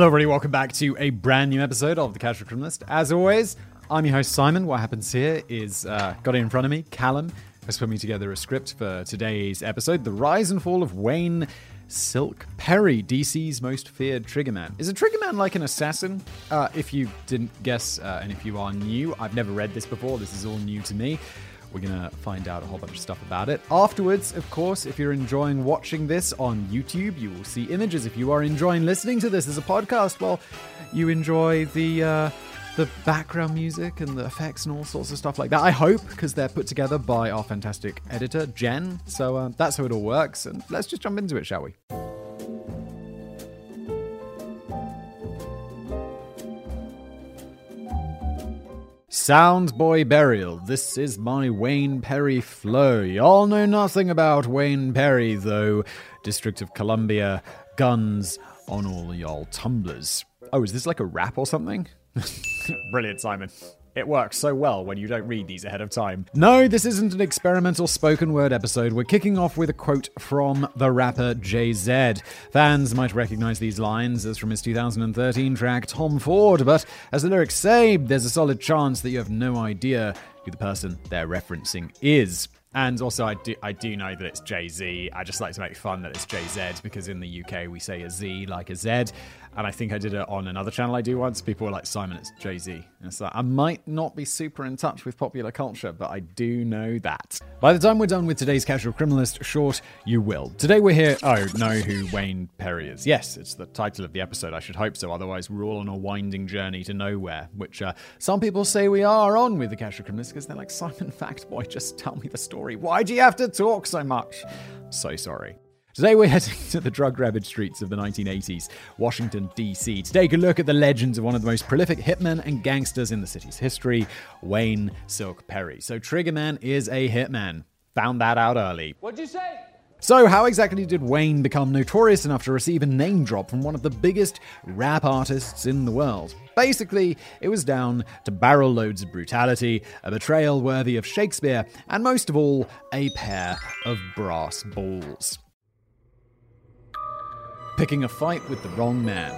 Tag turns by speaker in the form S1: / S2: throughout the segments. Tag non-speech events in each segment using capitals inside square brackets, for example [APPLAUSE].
S1: Hello, everybody. Welcome back to a brand new episode of The Casual Criminalist. As always, I'm your host, Simon. What happens here is, uh, got it in front of me, Callum has put me together a script for today's episode The Rise and Fall of Wayne Silk Perry, DC's most feared Triggerman. Is a Triggerman like an assassin? Uh, if you didn't guess, uh, and if you are new, I've never read this before, this is all new to me. We're going to find out a whole bunch of stuff about it. Afterwards, of course, if you're enjoying watching this on YouTube, you will see images. If you are enjoying listening to this as a podcast, well, you enjoy the. Uh, the background music and the effects and all sorts of stuff like that. I hope because they're put together by our fantastic editor Jen. So uh, that's how it all works. And let's just jump into it, shall we? Sound Boy Burial. This is my Wayne Perry flow. Y'all know nothing about Wayne Perry, though. District of Columbia, guns on all y'all tumblers. Oh, is this like a rap or something? [LAUGHS] Brilliant, Simon. It works so well when you don't read these ahead of time. No, this isn't an experimental spoken word episode. We're kicking off with a quote from the rapper Jay Z. Fans might recognize these lines as from his 2013 track Tom Ford, but as the lyrics say, there's a solid chance that you have no idea who the person they're referencing is. And also, I do, I do know that it's Jay Z. I just like to make fun that it's Jay Z because in the UK we say a Z like a Z. And I think I did it on another channel I do once. People were like, Simon, it's Jay Z. And it's like, I might not be super in touch with popular culture, but I do know that. By the time we're done with today's Casual Criminalist short, you will. Today we're here. Oh, know who Wayne Perry is. Yes, it's the title of the episode. I should hope so. Otherwise, we're all on a winding journey to nowhere, which uh, some people say we are on with the Casual Criminalist because they're like, Simon [LAUGHS] Factboi, just tell me the story. Why do you have to talk so much? So sorry. Today we're heading [LAUGHS] to the drug ravaged streets of the 1980s, Washington, D.C., to take a look at the legends of one of the most prolific hitmen and gangsters in the city's history, Wayne Silk Perry. So, Triggerman is a hitman. Found that out early.
S2: What'd you say?
S1: So, how exactly did Wayne become notorious enough to receive a name drop from one of the biggest rap artists in the world? Basically, it was down to barrel loads of brutality, a betrayal worthy of Shakespeare, and most of all, a pair of brass balls picking a fight with the wrong man.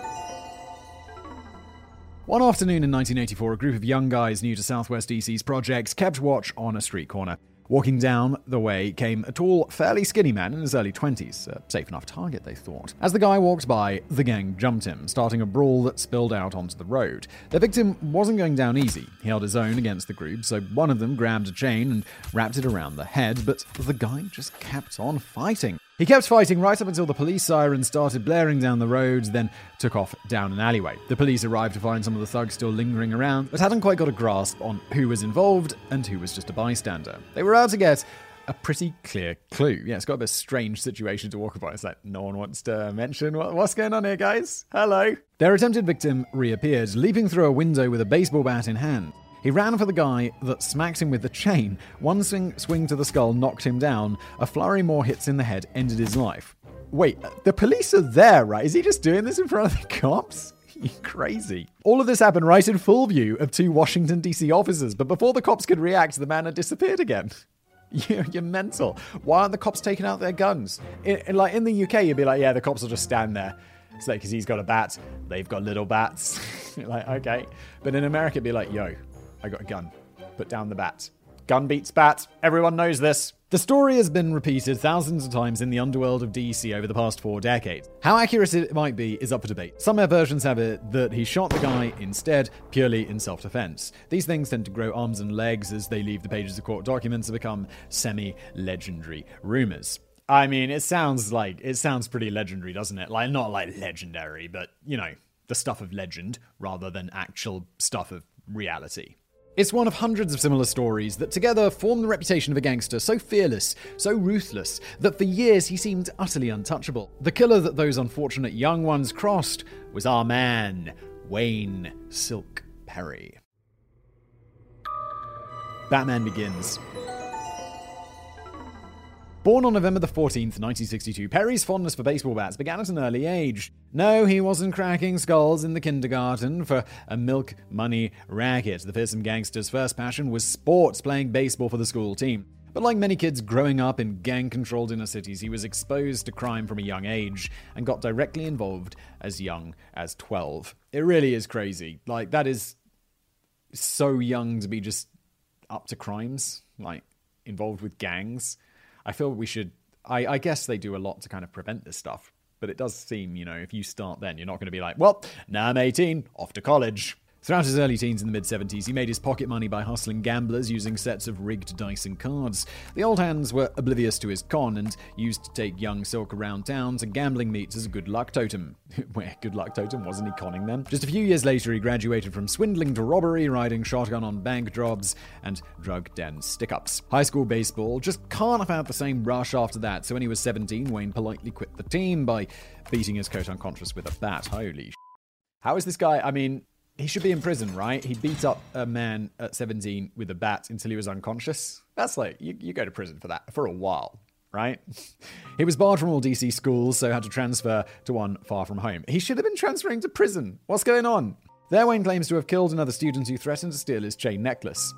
S1: One afternoon in 1984, a group of young guys new to Southwest DC's projects kept watch on a street corner. Walking down the way came a tall, fairly skinny man in his early 20s. A safe enough target, they thought. As the guy walked by, the gang jumped him, starting a brawl that spilled out onto the road. The victim wasn't going down easy. He held his own against the group, so one of them grabbed a chain and wrapped it around the head, but the guy just kept on fighting. He kept fighting right up until the police sirens started blaring down the road, then took off down an alleyway. The police arrived to find some of the thugs still lingering around, but hadn't quite got a grasp on who was involved and who was just a bystander. They were out to get a pretty clear clue. Yeah, it's got a bit strange situation to walk about. It's like no one wants to mention what, what's going on here, guys. Hello. Their attempted victim reappeared, leaping through a window with a baseball bat in hand. He ran for the guy that smacked him with the chain. One swing, swing to the skull knocked him down. A flurry more hits in the head ended his life. Wait, the police are there, right? Is he just doing this in front of the cops? [LAUGHS] You crazy. All of this happened right in full view of two Washington, D.C. officers, but before the cops could react, the man had disappeared again. [LAUGHS] You're, you're mental. Why aren't the cops taking out their guns? In, in, like in the UK, you'd be like, yeah, the cops will just stand there. It's like, because he's got a bat, they've got little bats. [LAUGHS] like, okay. But in America, it'd be like, yo, I got a gun. Put down the bat. Gun beats bat. Everyone knows this. The story has been repeated thousands of times in the underworld of DC over the past four decades. How accurate it might be is up for debate. Some versions have it that he shot the guy instead, purely in self defense. These things tend to grow arms and legs as they leave the pages of court documents and become semi legendary rumors. I mean, it sounds like it sounds pretty legendary, doesn't it? Like not like legendary, but you know, the stuff of legend rather than actual stuff of reality. It's one of hundreds of similar stories that together form the reputation of a gangster so fearless, so ruthless, that for years he seemed utterly untouchable. The killer that those unfortunate young ones crossed was our man, Wayne Silk Perry. Batman Begins. Born on November the 14th, 1962, Perry's fondness for baseball bats began at an early age. No, he wasn't cracking skulls in the kindergarten for a milk money racket. The fearsome gangster's first passion was sports, playing baseball for the school team. But like many kids growing up in gang controlled inner cities, he was exposed to crime from a young age and got directly involved as young as 12. It really is crazy. Like, that is so young to be just up to crimes, like involved with gangs. I feel we should. I, I guess they do a lot to kind of prevent this stuff, but it does seem, you know, if you start then, you're not going to be like, well, now I'm 18, off to college. Throughout his early teens in the mid 70s, he made his pocket money by hustling gamblers using sets of rigged dice and cards. The old hands were oblivious to his con and used to take young Silk around town to gambling meets as a good luck totem. [LAUGHS] Where good luck totem wasn't he conning them? Just a few years later, he graduated from swindling to robbery, riding shotgun on bank jobs and drug den stick ups. High school baseball just can't have had the same rush after that, so when he was 17, Wayne politely quit the team by beating his coach unconscious with a bat. Holy sh- How is this guy? I mean, he should be in prison, right? He beat up a man at 17 with a bat until he was unconscious. That's like, you, you go to prison for that for a while, right? [LAUGHS] he was barred from all DC schools, so had to transfer to one far from home. He should have been transferring to prison. What's going on? There, Wayne claims to have killed another student who threatened to steal his chain necklace.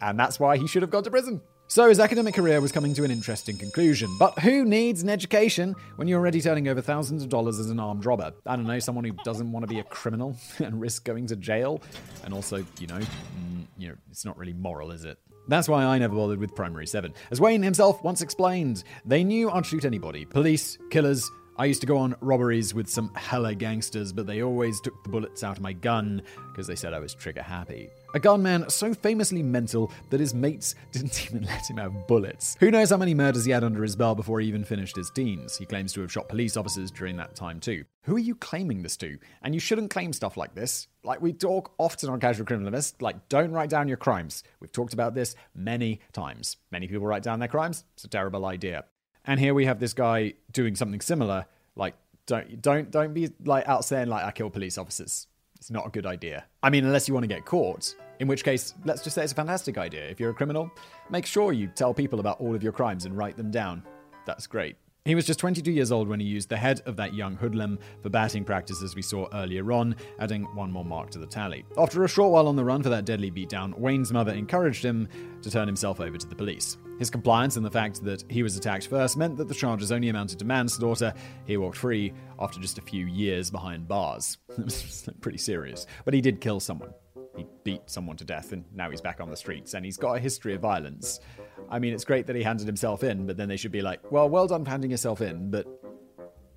S1: And that's why he should have gone to prison. So his academic career was coming to an interesting conclusion. But who needs an education when you're already turning over thousands of dollars as an armed robber? I don't know, someone who doesn't want to be a criminal [LAUGHS] and risk going to jail. And also, you know, mm, you know, it's not really moral, is it? That's why I never bothered with Primary 7. As Wayne himself once explained, they knew I'd shoot anybody. Police, killers, I used to go on robberies with some hella gangsters, but they always took the bullets out of my gun because they said I was trigger happy. A gunman so famously mental that his mates [LAUGHS] didn't even let him have bullets. Who knows how many murders he had under his belt before he even finished his teens? He claims to have shot police officers during that time too. Who are you claiming this to? And you shouldn't claim stuff like this. Like we talk often on Casual Criminalist, like don't write down your crimes. We've talked about this many times. Many people write down their crimes. It's a terrible idea. And here we have this guy doing something similar. Like, don't don't don't be like out saying like I kill police officers. It's not a good idea. I mean, unless you want to get caught. In which case, let's just say it's a fantastic idea. If you're a criminal, make sure you tell people about all of your crimes and write them down. That's great. He was just 22 years old when he used the head of that young hoodlum for batting practice as we saw earlier on, adding one more mark to the tally. After a short while on the run for that deadly beatdown, Wayne's mother encouraged him to turn himself over to the police. His compliance and the fact that he was attacked first meant that the charges only amounted to manslaughter. He walked free after just a few years behind bars. [LAUGHS] It was pretty serious. But he did kill someone. He beat someone to death and now he's back on the streets and he's got a history of violence. I mean, it's great that he handed himself in, but then they should be like, well, well done for handing yourself in, but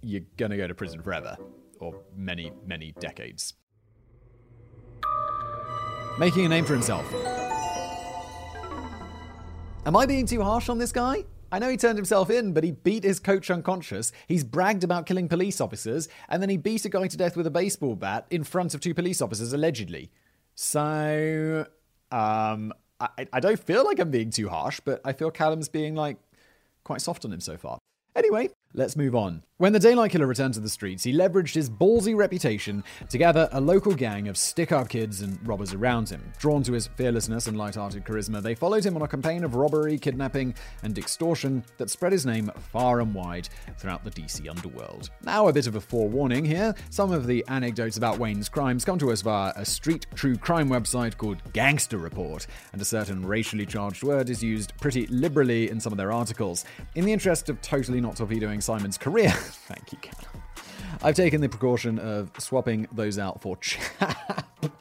S1: you're gonna go to prison forever. Or many, many decades. Making a name for himself. Am I being too harsh on this guy? I know he turned himself in, but he beat his coach unconscious. He's bragged about killing police officers, and then he beat a guy to death with a baseball bat in front of two police officers, allegedly. So, um, I, I don't feel like I'm being too harsh, but I feel Callum's being like quite soft on him so far. Anyway, let's move on. When the Daylight Killer returned to the streets, he leveraged his ballsy reputation to gather a local gang of stick up kids and robbers around him. Drawn to his fearlessness and light-hearted charisma, they followed him on a campaign of robbery, kidnapping, and extortion that spread his name far and wide throughout the DC underworld. Now, a bit of a forewarning here. Some of the anecdotes about Wayne's crimes come to us via a street true crime website called Gangster Report, and a certain racially charged word is used pretty liberally in some of their articles. In the interest of totally not torpedoing Simon's career, [LAUGHS] thank you. I've taken the precaution of swapping those out for chat. [LAUGHS]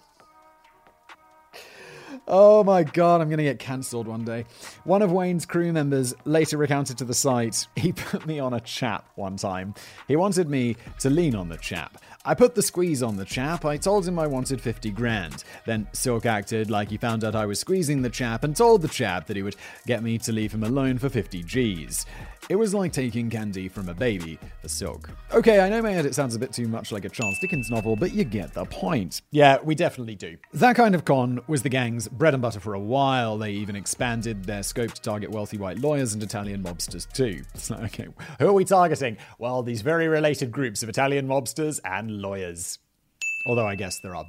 S1: Oh my god, I'm gonna get cancelled one day. One of Wayne's crew members later recounted to the site he put me on a chap one time. He wanted me to lean on the chap. I put the squeeze on the chap, I told him I wanted 50 grand. Then Silk acted like he found out I was squeezing the chap and told the chap that he would get me to leave him alone for 50 G's. It was like taking candy from a baby for Silk. Okay, I know my edit sounds a bit too much like a Charles Dickens novel, but you get the point. Yeah, we definitely do. That kind of con was the gang's bread and butter for a while. They even expanded their scope to target wealthy white lawyers and Italian mobsters too. So, [LAUGHS] okay, who are we targeting? Well, these very related groups of Italian mobsters and lawyers. Although I guess there are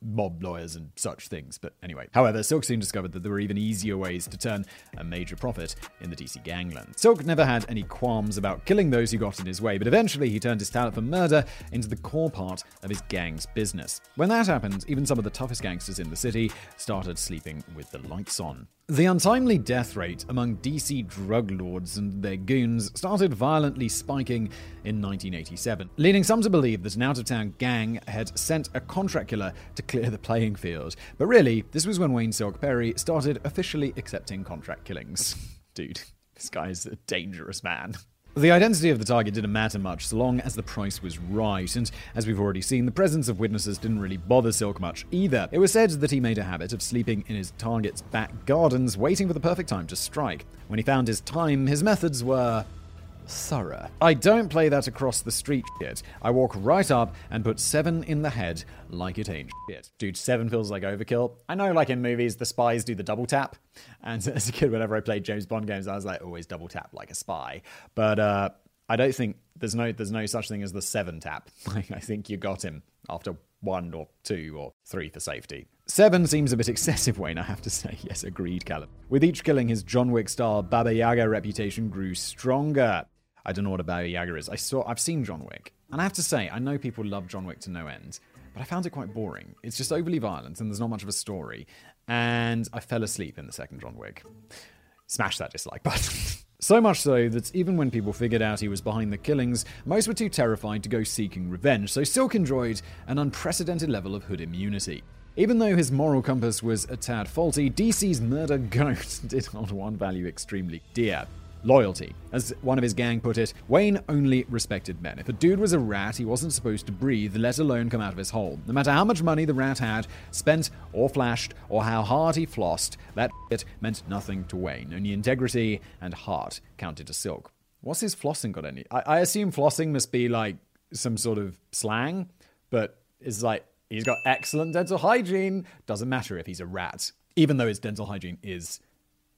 S1: mob lawyers and such things. But anyway. However, Silk soon discovered that there were even easier ways to turn a major profit in the DC gangland. Silk never had any qualms about killing those who got in his way, but eventually he turned his talent for murder into the core part of his gang's business. When that happened, even some of the toughest gangsters in the city started sleeping with the lights on. The untimely death rate among DC drug lords and their goons started violently spiking in 1987, leading some to believe that an out of town gang had sent a contract killer to clear the playing field. But really, this was when Wayne Silk Perry started officially accepting contract killings. [LAUGHS] Dude, this guy is a dangerous man. The identity of the target didn't matter much so long as the price was right, and as we've already seen, the presence of witnesses didn't really bother Silk much either. It was said that he made a habit of sleeping in his target's back gardens, waiting for the perfect time to strike. When he found his time, his methods were thorough. I don't play that across the street shit. I walk right up and put seven in the head like it ain't shit. Dude, seven feels like overkill. I know, like in movies, the spies do the double tap. And [LAUGHS] as a kid, whenever I played James Bond games, I was like, always double tap like a spy. But uh, I don't think there's no there's no such thing as the seven tap. [LAUGHS] I think you got him after one or two or three for safety. Seven seems a bit [LAUGHS] excessive, Wayne, I have to say. Yes, agreed, Callum. With each killing, his John Wick style Baba Yaga reputation grew stronger. I don't know what a Baba Yaga is. I saw, I've seen John Wick, and I have to say, I know people love John Wick to no end, but I found it quite boring. It's just overly violent, and there's not much of a story. And I fell asleep in the second John Wick. Smash that dislike button. [LAUGHS] So much so that even when people figured out he was behind the killings, most were too terrified to go seeking revenge, so Silk enjoyed an unprecedented level of hood immunity. Even though his moral compass was a tad faulty, DC's murder goat [LAUGHS] did hold one value extremely dear loyalty. As one of his gang put it, Wayne only respected men. If a dude was a rat, he wasn't supposed to breathe, let alone come out of his hole. No matter how much money the rat had, spent or flashed, or how hard he flossed, that shit meant nothing to Wayne. Only integrity and heart counted to Silk. What's his flossing got any? I, I assume flossing must be like some sort of slang, but it's like he's got excellent dental hygiene. Doesn't matter if he's a rat, even though his dental hygiene is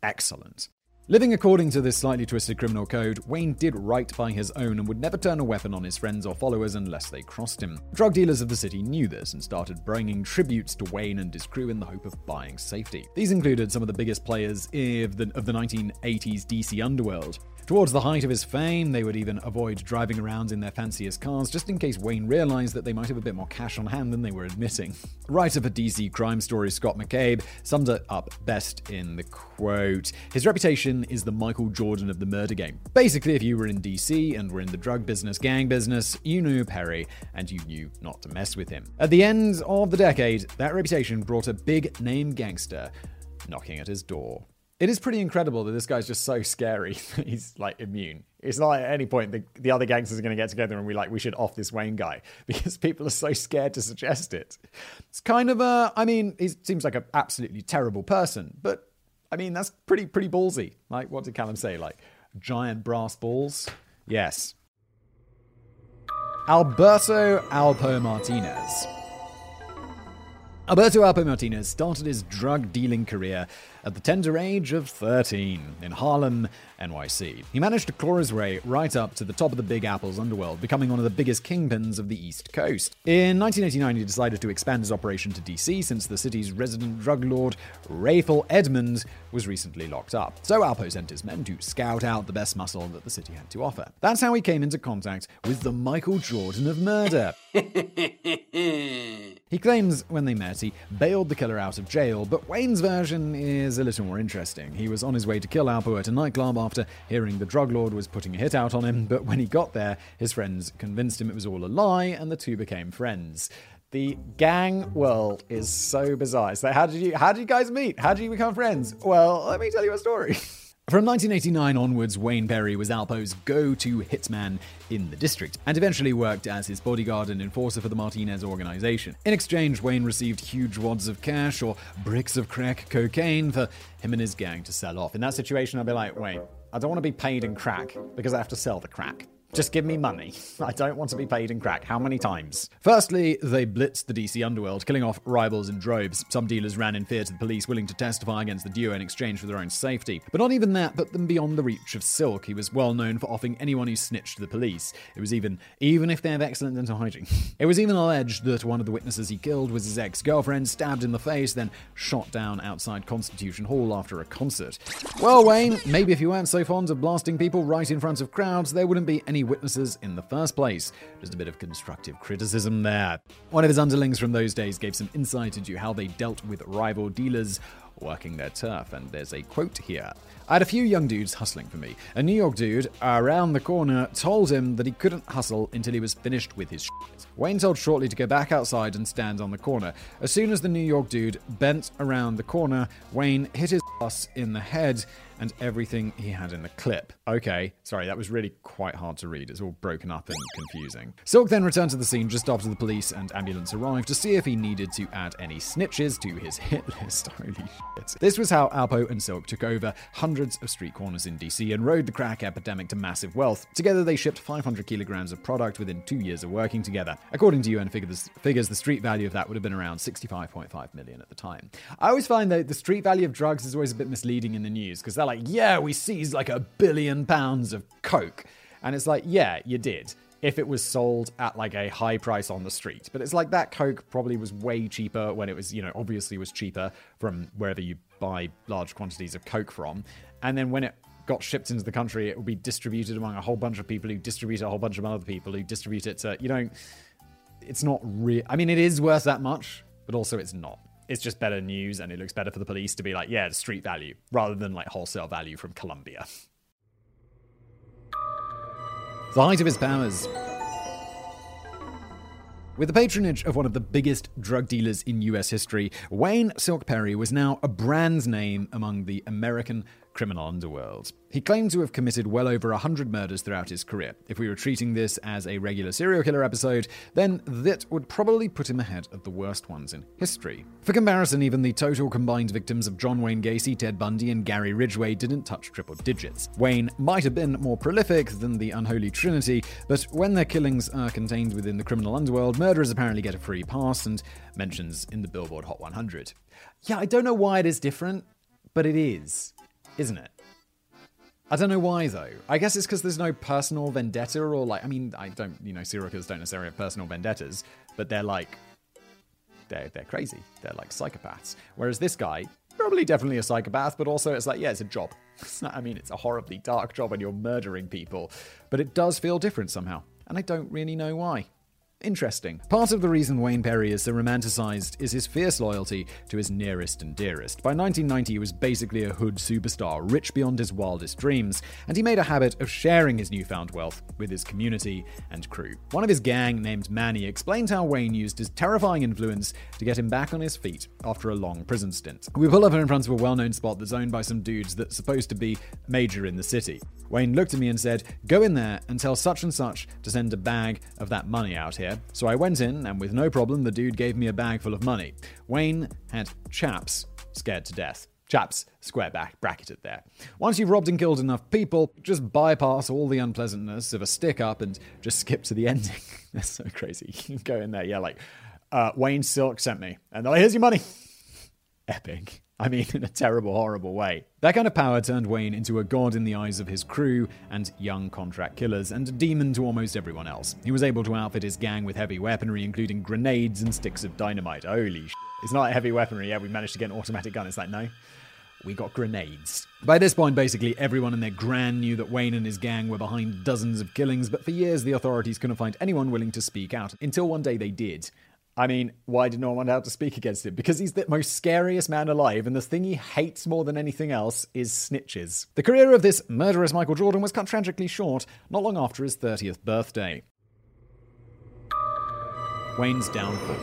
S1: excellent. Living according to this slightly twisted criminal code, Wayne did right by his own and would never turn a weapon on his friends or followers unless they crossed him. Drug dealers of the city knew this and started bringing tributes to Wayne and his crew in the hope of buying safety. These included some of the biggest players of the, of the 1980s DC underworld. Towards the height of his fame, they would even avoid driving around in their fanciest cars just in case Wayne realized that they might have a bit more cash on hand than they were admitting. Writer for DC crime Story Scott McCabe summed it up best in the quote His reputation is the Michael Jordan of the murder game. Basically, if you were in DC and were in the drug business, gang business, you knew Perry and you knew not to mess with him. At the end of the decade, that reputation brought a big name gangster knocking at his door. It is pretty incredible that this guy's just so scary [LAUGHS] he's like immune. It's not at any point the, the other gangsters are going to get together and we like we should off this Wayne guy [LAUGHS] because people are so scared to suggest it. It's kind of a, I mean, he seems like an absolutely terrible person, but I mean that's pretty pretty ballsy. Like what did Callum say? Like giant brass balls? Yes. Alberto Alpo Martinez. Alberto Alpo Martinez started his drug dealing career at the tender age of 13 in Harlem, NYC. He managed to claw his way right up to the top of the Big Apple's underworld, becoming one of the biggest kingpins of the East Coast. In 1989, he decided to expand his operation to DC since the city's resident drug lord, Rayful Edmonds, was recently locked up. So Alpo sent his men to scout out the best muscle that the city had to offer. That's how he came into contact with the Michael Jordan of murder. [LAUGHS] he claims when they met, he bailed the killer out of jail, but Wayne's version is a little more interesting. He was on his way to kill Alpo at a nightclub after hearing the drug lord was putting a hit out on him, but when he got there, his friends convinced him it was all a lie, and the two became friends. The gang world is so bizarre. So how did you how did you guys meet? How did you become friends? Well, let me tell you a story. [LAUGHS] From 1989 onwards, Wayne Perry was Alpo's go to hitman in the district, and eventually worked as his bodyguard and enforcer for the Martinez organization. In exchange, Wayne received huge wads of cash or bricks of crack cocaine for him and his gang to sell off. In that situation, I'd be like, wait, I don't want to be paid in crack because I have to sell the crack. Just give me money. [LAUGHS] I don't want to be paid in crack. How many times? Firstly, they blitzed the DC underworld, killing off rivals in droves. Some dealers ran in fear to the police, willing to testify against the duo in exchange for their own safety. But not even that put them beyond the reach of Silk. He was well known for offing anyone who snitched to the police. It was even, even if they have excellent dental hygiene. [LAUGHS] It was even alleged that one of the witnesses he killed was his ex-girlfriend, stabbed in the face, then shot down outside Constitution Hall after a concert. Well, Wayne, maybe if you weren't so fond of blasting people right in front of crowds, there wouldn't be any witnesses in the first place. Just a bit of constructive criticism there. One of his underlings from those days gave some insight into how they dealt with rival dealers working their turf. And there's a quote here. I had a few young dudes hustling for me. A New York dude around the corner told him that he couldn't hustle until he was finished with his shit. Wayne told Shortly to go back outside and stand on the corner. As soon as the New York dude bent around the corner, Wayne hit his ass in the head and everything he had in the clip. Okay, sorry, that was really quite hard to read. It's all broken up and confusing. Silk then returned to the scene just after the police and ambulance arrived to see if he needed to add any snitches to his hit [LAUGHS] list. Holy shit. This was how Alpo and Silk took over hundreds of street corners in DC and rode the crack epidemic to massive wealth. Together, they shipped 500 kilograms of product within two years of working together. According to UN figures, figures the street value of that would have been around 65.5 million at the time. I always find that the street value of drugs is always a bit misleading in the news because they're like, yeah, we seized like a billion pounds of coke. And it's like, yeah, you did. If it was sold at like a high price on the street. But it's like that coke probably was way cheaper when it was, you know, obviously was cheaper from wherever you buy large quantities of coke from. And then when it got shipped into the country, it would be distributed among a whole bunch of people who distribute a whole bunch of other people who distribute it to, you know, it's not real. I mean, it is worth that much, but also it's not it's just better news and it looks better for the police to be like, yeah, it's street value rather than like wholesale value from Colombia. The height of his powers. With the patronage of one of the biggest drug dealers in US history, Wayne Silk Perry was now a brand name among the American criminal underworld. He claimed to have committed well over 100 murders throughout his career. If we were treating this as a regular serial killer episode, then that would probably put him ahead of the worst ones in history. For comparison, even the total combined victims of John Wayne Gacy, Ted Bundy, and Gary Ridgway didn't touch triple digits. Wayne might have been more prolific than the unholy trinity, but when their killings are contained within the criminal underworld, murderers apparently get a free pass and mentions in the Billboard Hot 100. Yeah, I don't know why it is different, but it is isn't it? I don't know why though. I guess it's because there's no personal vendetta or like I mean I don't you know serial killers don't necessarily have personal vendettas, but they're like they're they're crazy. They're like psychopaths. Whereas this guy probably definitely a psychopath, but also it's like yeah it's a job. [LAUGHS] I mean it's a horribly dark job and you're murdering people, but it does feel different somehow, and I don't really know why. Interesting. Part of the reason Wayne Perry is so romanticized is his fierce loyalty to his nearest and dearest. By 1990, he was basically a hood superstar, rich beyond his wildest dreams, and he made a habit of sharing his newfound wealth with his community and crew. One of his gang, named Manny, explained how Wayne used his terrifying influence to get him back on his feet after a long prison stint. We pull up in front of a well known spot that's owned by some dudes that's supposed to be major in the city. Wayne looked at me and said, Go in there and tell such and such to send a bag of that money out here. So I went in, and with no problem, the dude gave me a bag full of money. Wayne had chaps scared to death. Chaps, square back, bracketed there. Once you've robbed and killed enough people, just bypass all the unpleasantness of a stick up and just skip to the ending. [LAUGHS] That's so crazy. [LAUGHS] You go in there, yeah, like, uh, Wayne Silk sent me, and they're like, here's your money. [LAUGHS] Epic. I mean, [LAUGHS] in a terrible, horrible way. That kind of power turned Wayne into a god in the eyes of his crew and young contract killers, and a demon to almost everyone else. He was able to outfit his gang with heavy weaponry, including grenades and sticks of dynamite. Holy sh! It's not heavy weaponry, yeah, we managed to get an automatic gun. It's like, no, we got grenades. By this point, basically everyone in their gran knew that Wayne and his gang were behind dozens of killings, but for years the authorities couldn't find anyone willing to speak out, until one day they did. I mean, why did no one want to speak against him? Because he's the most scariest man alive, and the thing he hates more than anything else is snitches. The career of this murderous Michael Jordan was cut tragically short not long after his 30th birthday. Wayne's downfall.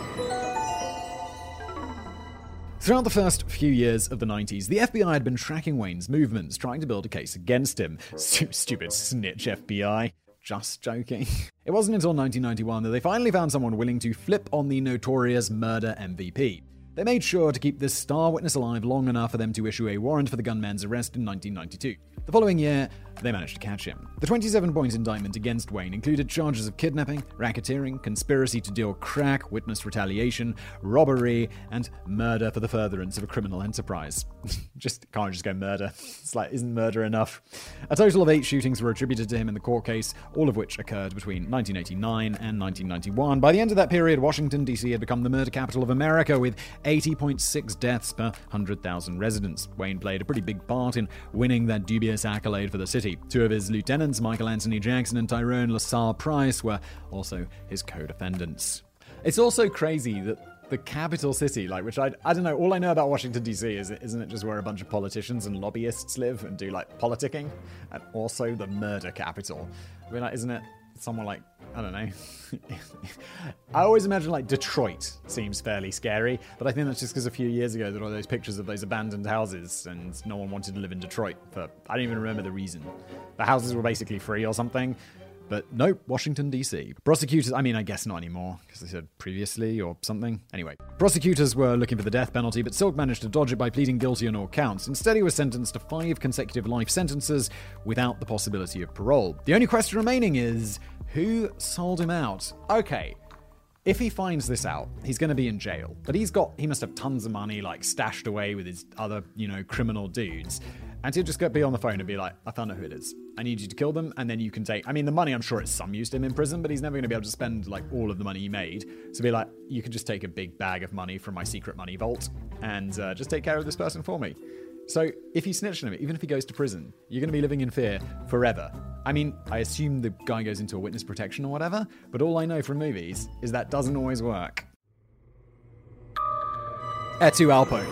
S1: Throughout the first few years of the 90s, the FBI had been tracking Wayne's movements, trying to build a case against him. [LAUGHS] Stupid snitch FBI. Just joking. [LAUGHS] It wasn't until 1991 that they finally found someone willing to flip on the notorious murder MVP. They made sure to keep this star witness alive long enough for them to issue a warrant for the gunman's arrest in 1992. The following year, they managed to catch him. The 27 point indictment against Wayne included charges of kidnapping, racketeering, conspiracy to deal crack, witness retaliation, robbery, and murder for the furtherance of a criminal enterprise. [LAUGHS] just can't just go murder. It's like, isn't murder enough? A total of eight shootings were attributed to him in the court case, all of which occurred between 1989 and 1991. By the end of that period, Washington, D.C. had become the murder capital of America with 80.6 deaths per 100,000 residents. Wayne played a pretty big part in winning that dubious accolade for the city city. Two of his lieutenants, Michael Anthony Jackson and Tyrone LaSalle Price, were also his co defendants. It's also crazy that the capital city, like which I I don't know. All I know about Washington D.C. is isn't it just where a bunch of politicians and lobbyists live and do like politicking, and also the murder capital. I mean, like, isn't it somewhere like I don't know. [LAUGHS] I always imagine like Detroit seems fairly scary, but I think that's just because a few years ago there were those pictures of those abandoned houses and no one wanted to live in Detroit. For I don't even remember the reason. The houses were basically free or something. But nope, Washington, D.C. Prosecutors, I mean, I guess not anymore, because they said previously or something. Anyway, prosecutors were looking for the death penalty, but Silk managed to dodge it by pleading guilty on all counts. Instead, he was sentenced to five consecutive life sentences without the possibility of parole. The only question remaining is who sold him out? Okay, if he finds this out, he's going to be in jail. But he's got, he must have tons of money, like stashed away with his other, you know, criminal dudes. And he'll just be on the phone and be like, I found out who it is. I need you to kill them, and then you can take. I mean, the money, I'm sure it's some use to him in prison, but he's never going to be able to spend like all of the money he made. So be like, you can just take a big bag of money from my secret money vault and uh, just take care of this person for me. So if you snitch on him, even if he goes to prison, you're going to be living in fear forever. I mean, I assume the guy goes into a witness protection or whatever, but all I know from movies is that doesn't always work. Etu Alpo.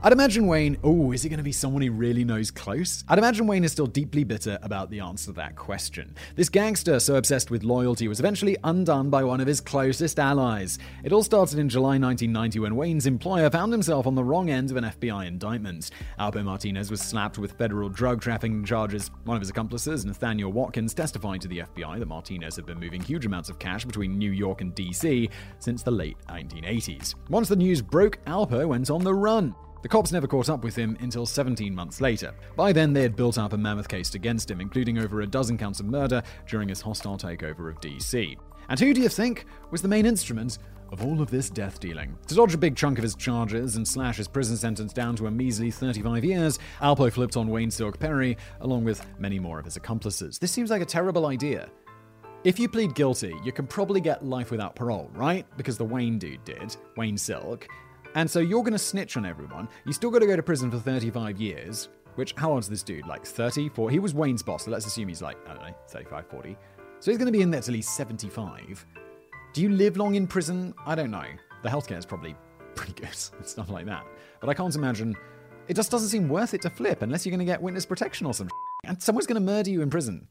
S1: I'd imagine Wayne, oh, is he going to be someone he really knows close? I'd imagine Wayne is still deeply bitter about the answer to that question. This gangster, so obsessed with loyalty, was eventually undone by one of his closest allies. It all started in July 1990 when Wayne's employer found himself on the wrong end of an FBI indictment. Alpo Martinez was slapped with federal drug trafficking charges. One of his accomplices, Nathaniel Watkins, testified to the FBI that Martinez had been moving huge amounts of cash between New York and DC since the late 1980s. Once the news broke, Alpo went on the run. The cops never caught up with him until 17 months later. By then, they had built up a mammoth case against him, including over a dozen counts of murder during his hostile takeover of DC. And who do you think was the main instrument of all of this death dealing. To dodge a big chunk of his charges and slash his prison sentence down to a measly 35 years, Alpo flipped on Wayne Silk Perry, along with many more of his accomplices. This seems like a terrible idea. If you plead guilty, you can probably get life without parole, right? Because the Wayne dude did, Wayne Silk. And so you're going to snitch on everyone. You still got to go to prison for 35 years, which, how old's this dude? Like 30, 40? He was Wayne's boss, so let's assume he's like, I don't know, 35, 40. So he's going to be in there till he's 75. Do you live long in prison? I don't know. The healthcare is probably [LAUGHS] pretty good and stuff like that. But I can't imagine. It just doesn't seem worth it to flip unless you're going to get witness protection or some [LAUGHS] And someone's going to murder you in prison.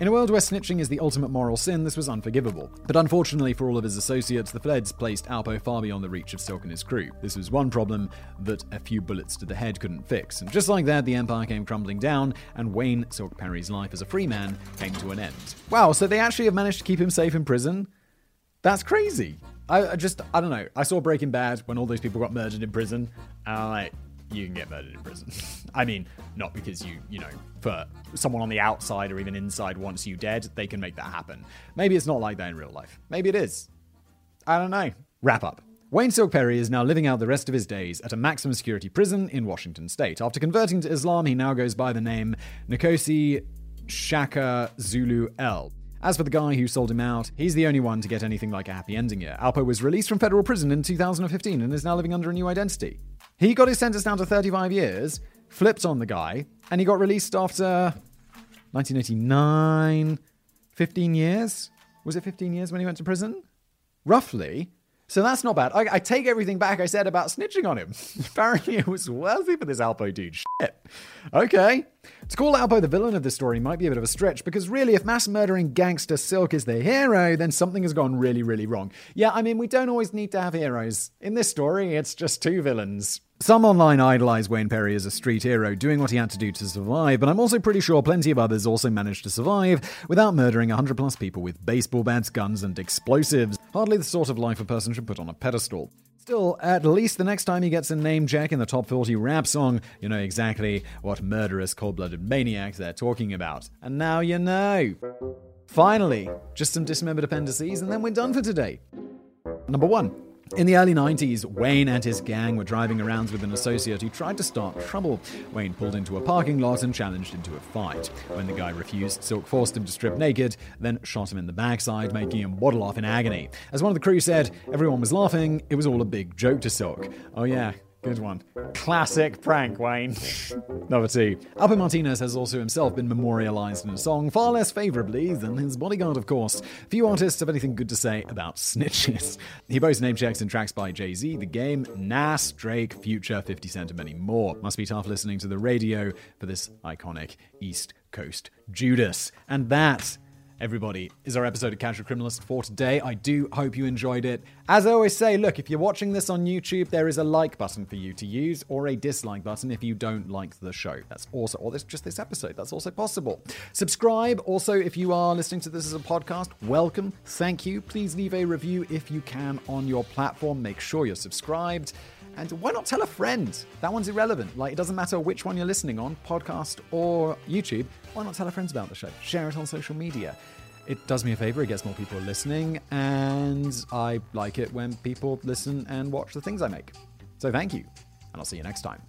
S1: In a world where snitching is the ultimate moral sin, this was unforgivable. But unfortunately for all of his associates, the feds placed Alpo far beyond the reach of Silk and his crew. This was one problem that a few bullets to the head couldn't fix. And just like that, the empire came crumbling down, and Wayne Silk Perry's life as a free man came to an end. Wow, so they actually have managed to keep him safe in prison? That's crazy. I, just, I don't know. I saw Breaking Bad when all those people got murdered in prison, and I'm like, you can get murdered in prison. [LAUGHS] I mean, not because you, you know, for someone on the outside or even inside wants you dead, they can make that happen. Maybe it's not like that in real life. Maybe it is. I don't know. Wrap up. Wayne Silk Perry is now living out the rest of his days at a maximum security prison in Washington state. After converting to Islam, he now goes by the name Nkosi Shaka Zulu El. As for the guy who sold him out, he's the only one to get anything like a happy ending here. Alpo was released from federal prison in 2015 and is now living under a new identity. He got his sentence down to 35 years, flipped on the guy, and he got released after 1989, 15 years. Was it 15 years when he went to prison? Roughly. So that's not bad. I, I, take everything back I said about snitching on him. [LAUGHS] Apparently, it was worthy for this Alpo dude. Shit. Okay. To call Alpo the villain of this story might be a bit of a stretch because really, if mass murdering gangster Silk is the hero, then something has gone really, really wrong. Yeah, I mean, we don't always need to have heroes. In this story, it's just two villains. Some online idolize Wayne Perry as a street hero, doing what he had to do to survive, but I'm also pretty sure plenty of others also managed to survive without murdering 100 plus people with baseball bats, guns, and explosives. Hardly the sort of life a person should put on a pedestal. Still, at least the next time he gets a name check in the top 40 rap song, you know exactly what murderous, cold blooded maniacs they're talking about. And now you know. Finally, just some dismembered appendices, and then we're done for today. Number one. In the early 90s, Wayne and his gang were driving around with an associate who tried to start trouble. Wayne pulled into a parking lot and challenged into a fight. When the guy refused, Silk forced him to strip naked, then shot him in the backside, making him waddle off in agony. As one of the crew said, everyone was laughing, it was all a big joke to Silk. Oh, yeah, Good one. Classic prank, Wayne. [LAUGHS] Number two. Alpo Martinez has also himself been memorialized in a song, far less favorably than his bodyguard, of course. Few artists have anything good to say about [LAUGHS] snitches. He boasts name checks in tracks by Jay Z, The Game, Nas, Drake, Future, 50 Cent, and many more. Must be tough listening to the radio for this iconic East Coast Judas. And that everybody, is our episode of Casual Criminalist for today. I do hope you enjoyed it. As I always say, look, if you're watching this on YouTube, there is a like button for you to use or a dislike button if you don't like the show. That's also, or this, just this episode, that's also possible. Subscribe also if you are listening to this as a podcast. Welcome. Thank you. Please leave a review if you can on your platform. Make sure you're subscribed. And why not tell a friend? That one's irrelevant. Like, it doesn't matter which one you're listening on, podcast or YouTube. Why not tell a friend about the show? Share it on social media. It does me a favor, it gets more people listening, and I like it when people listen and watch the things I make. So thank you, and I'll see you next time.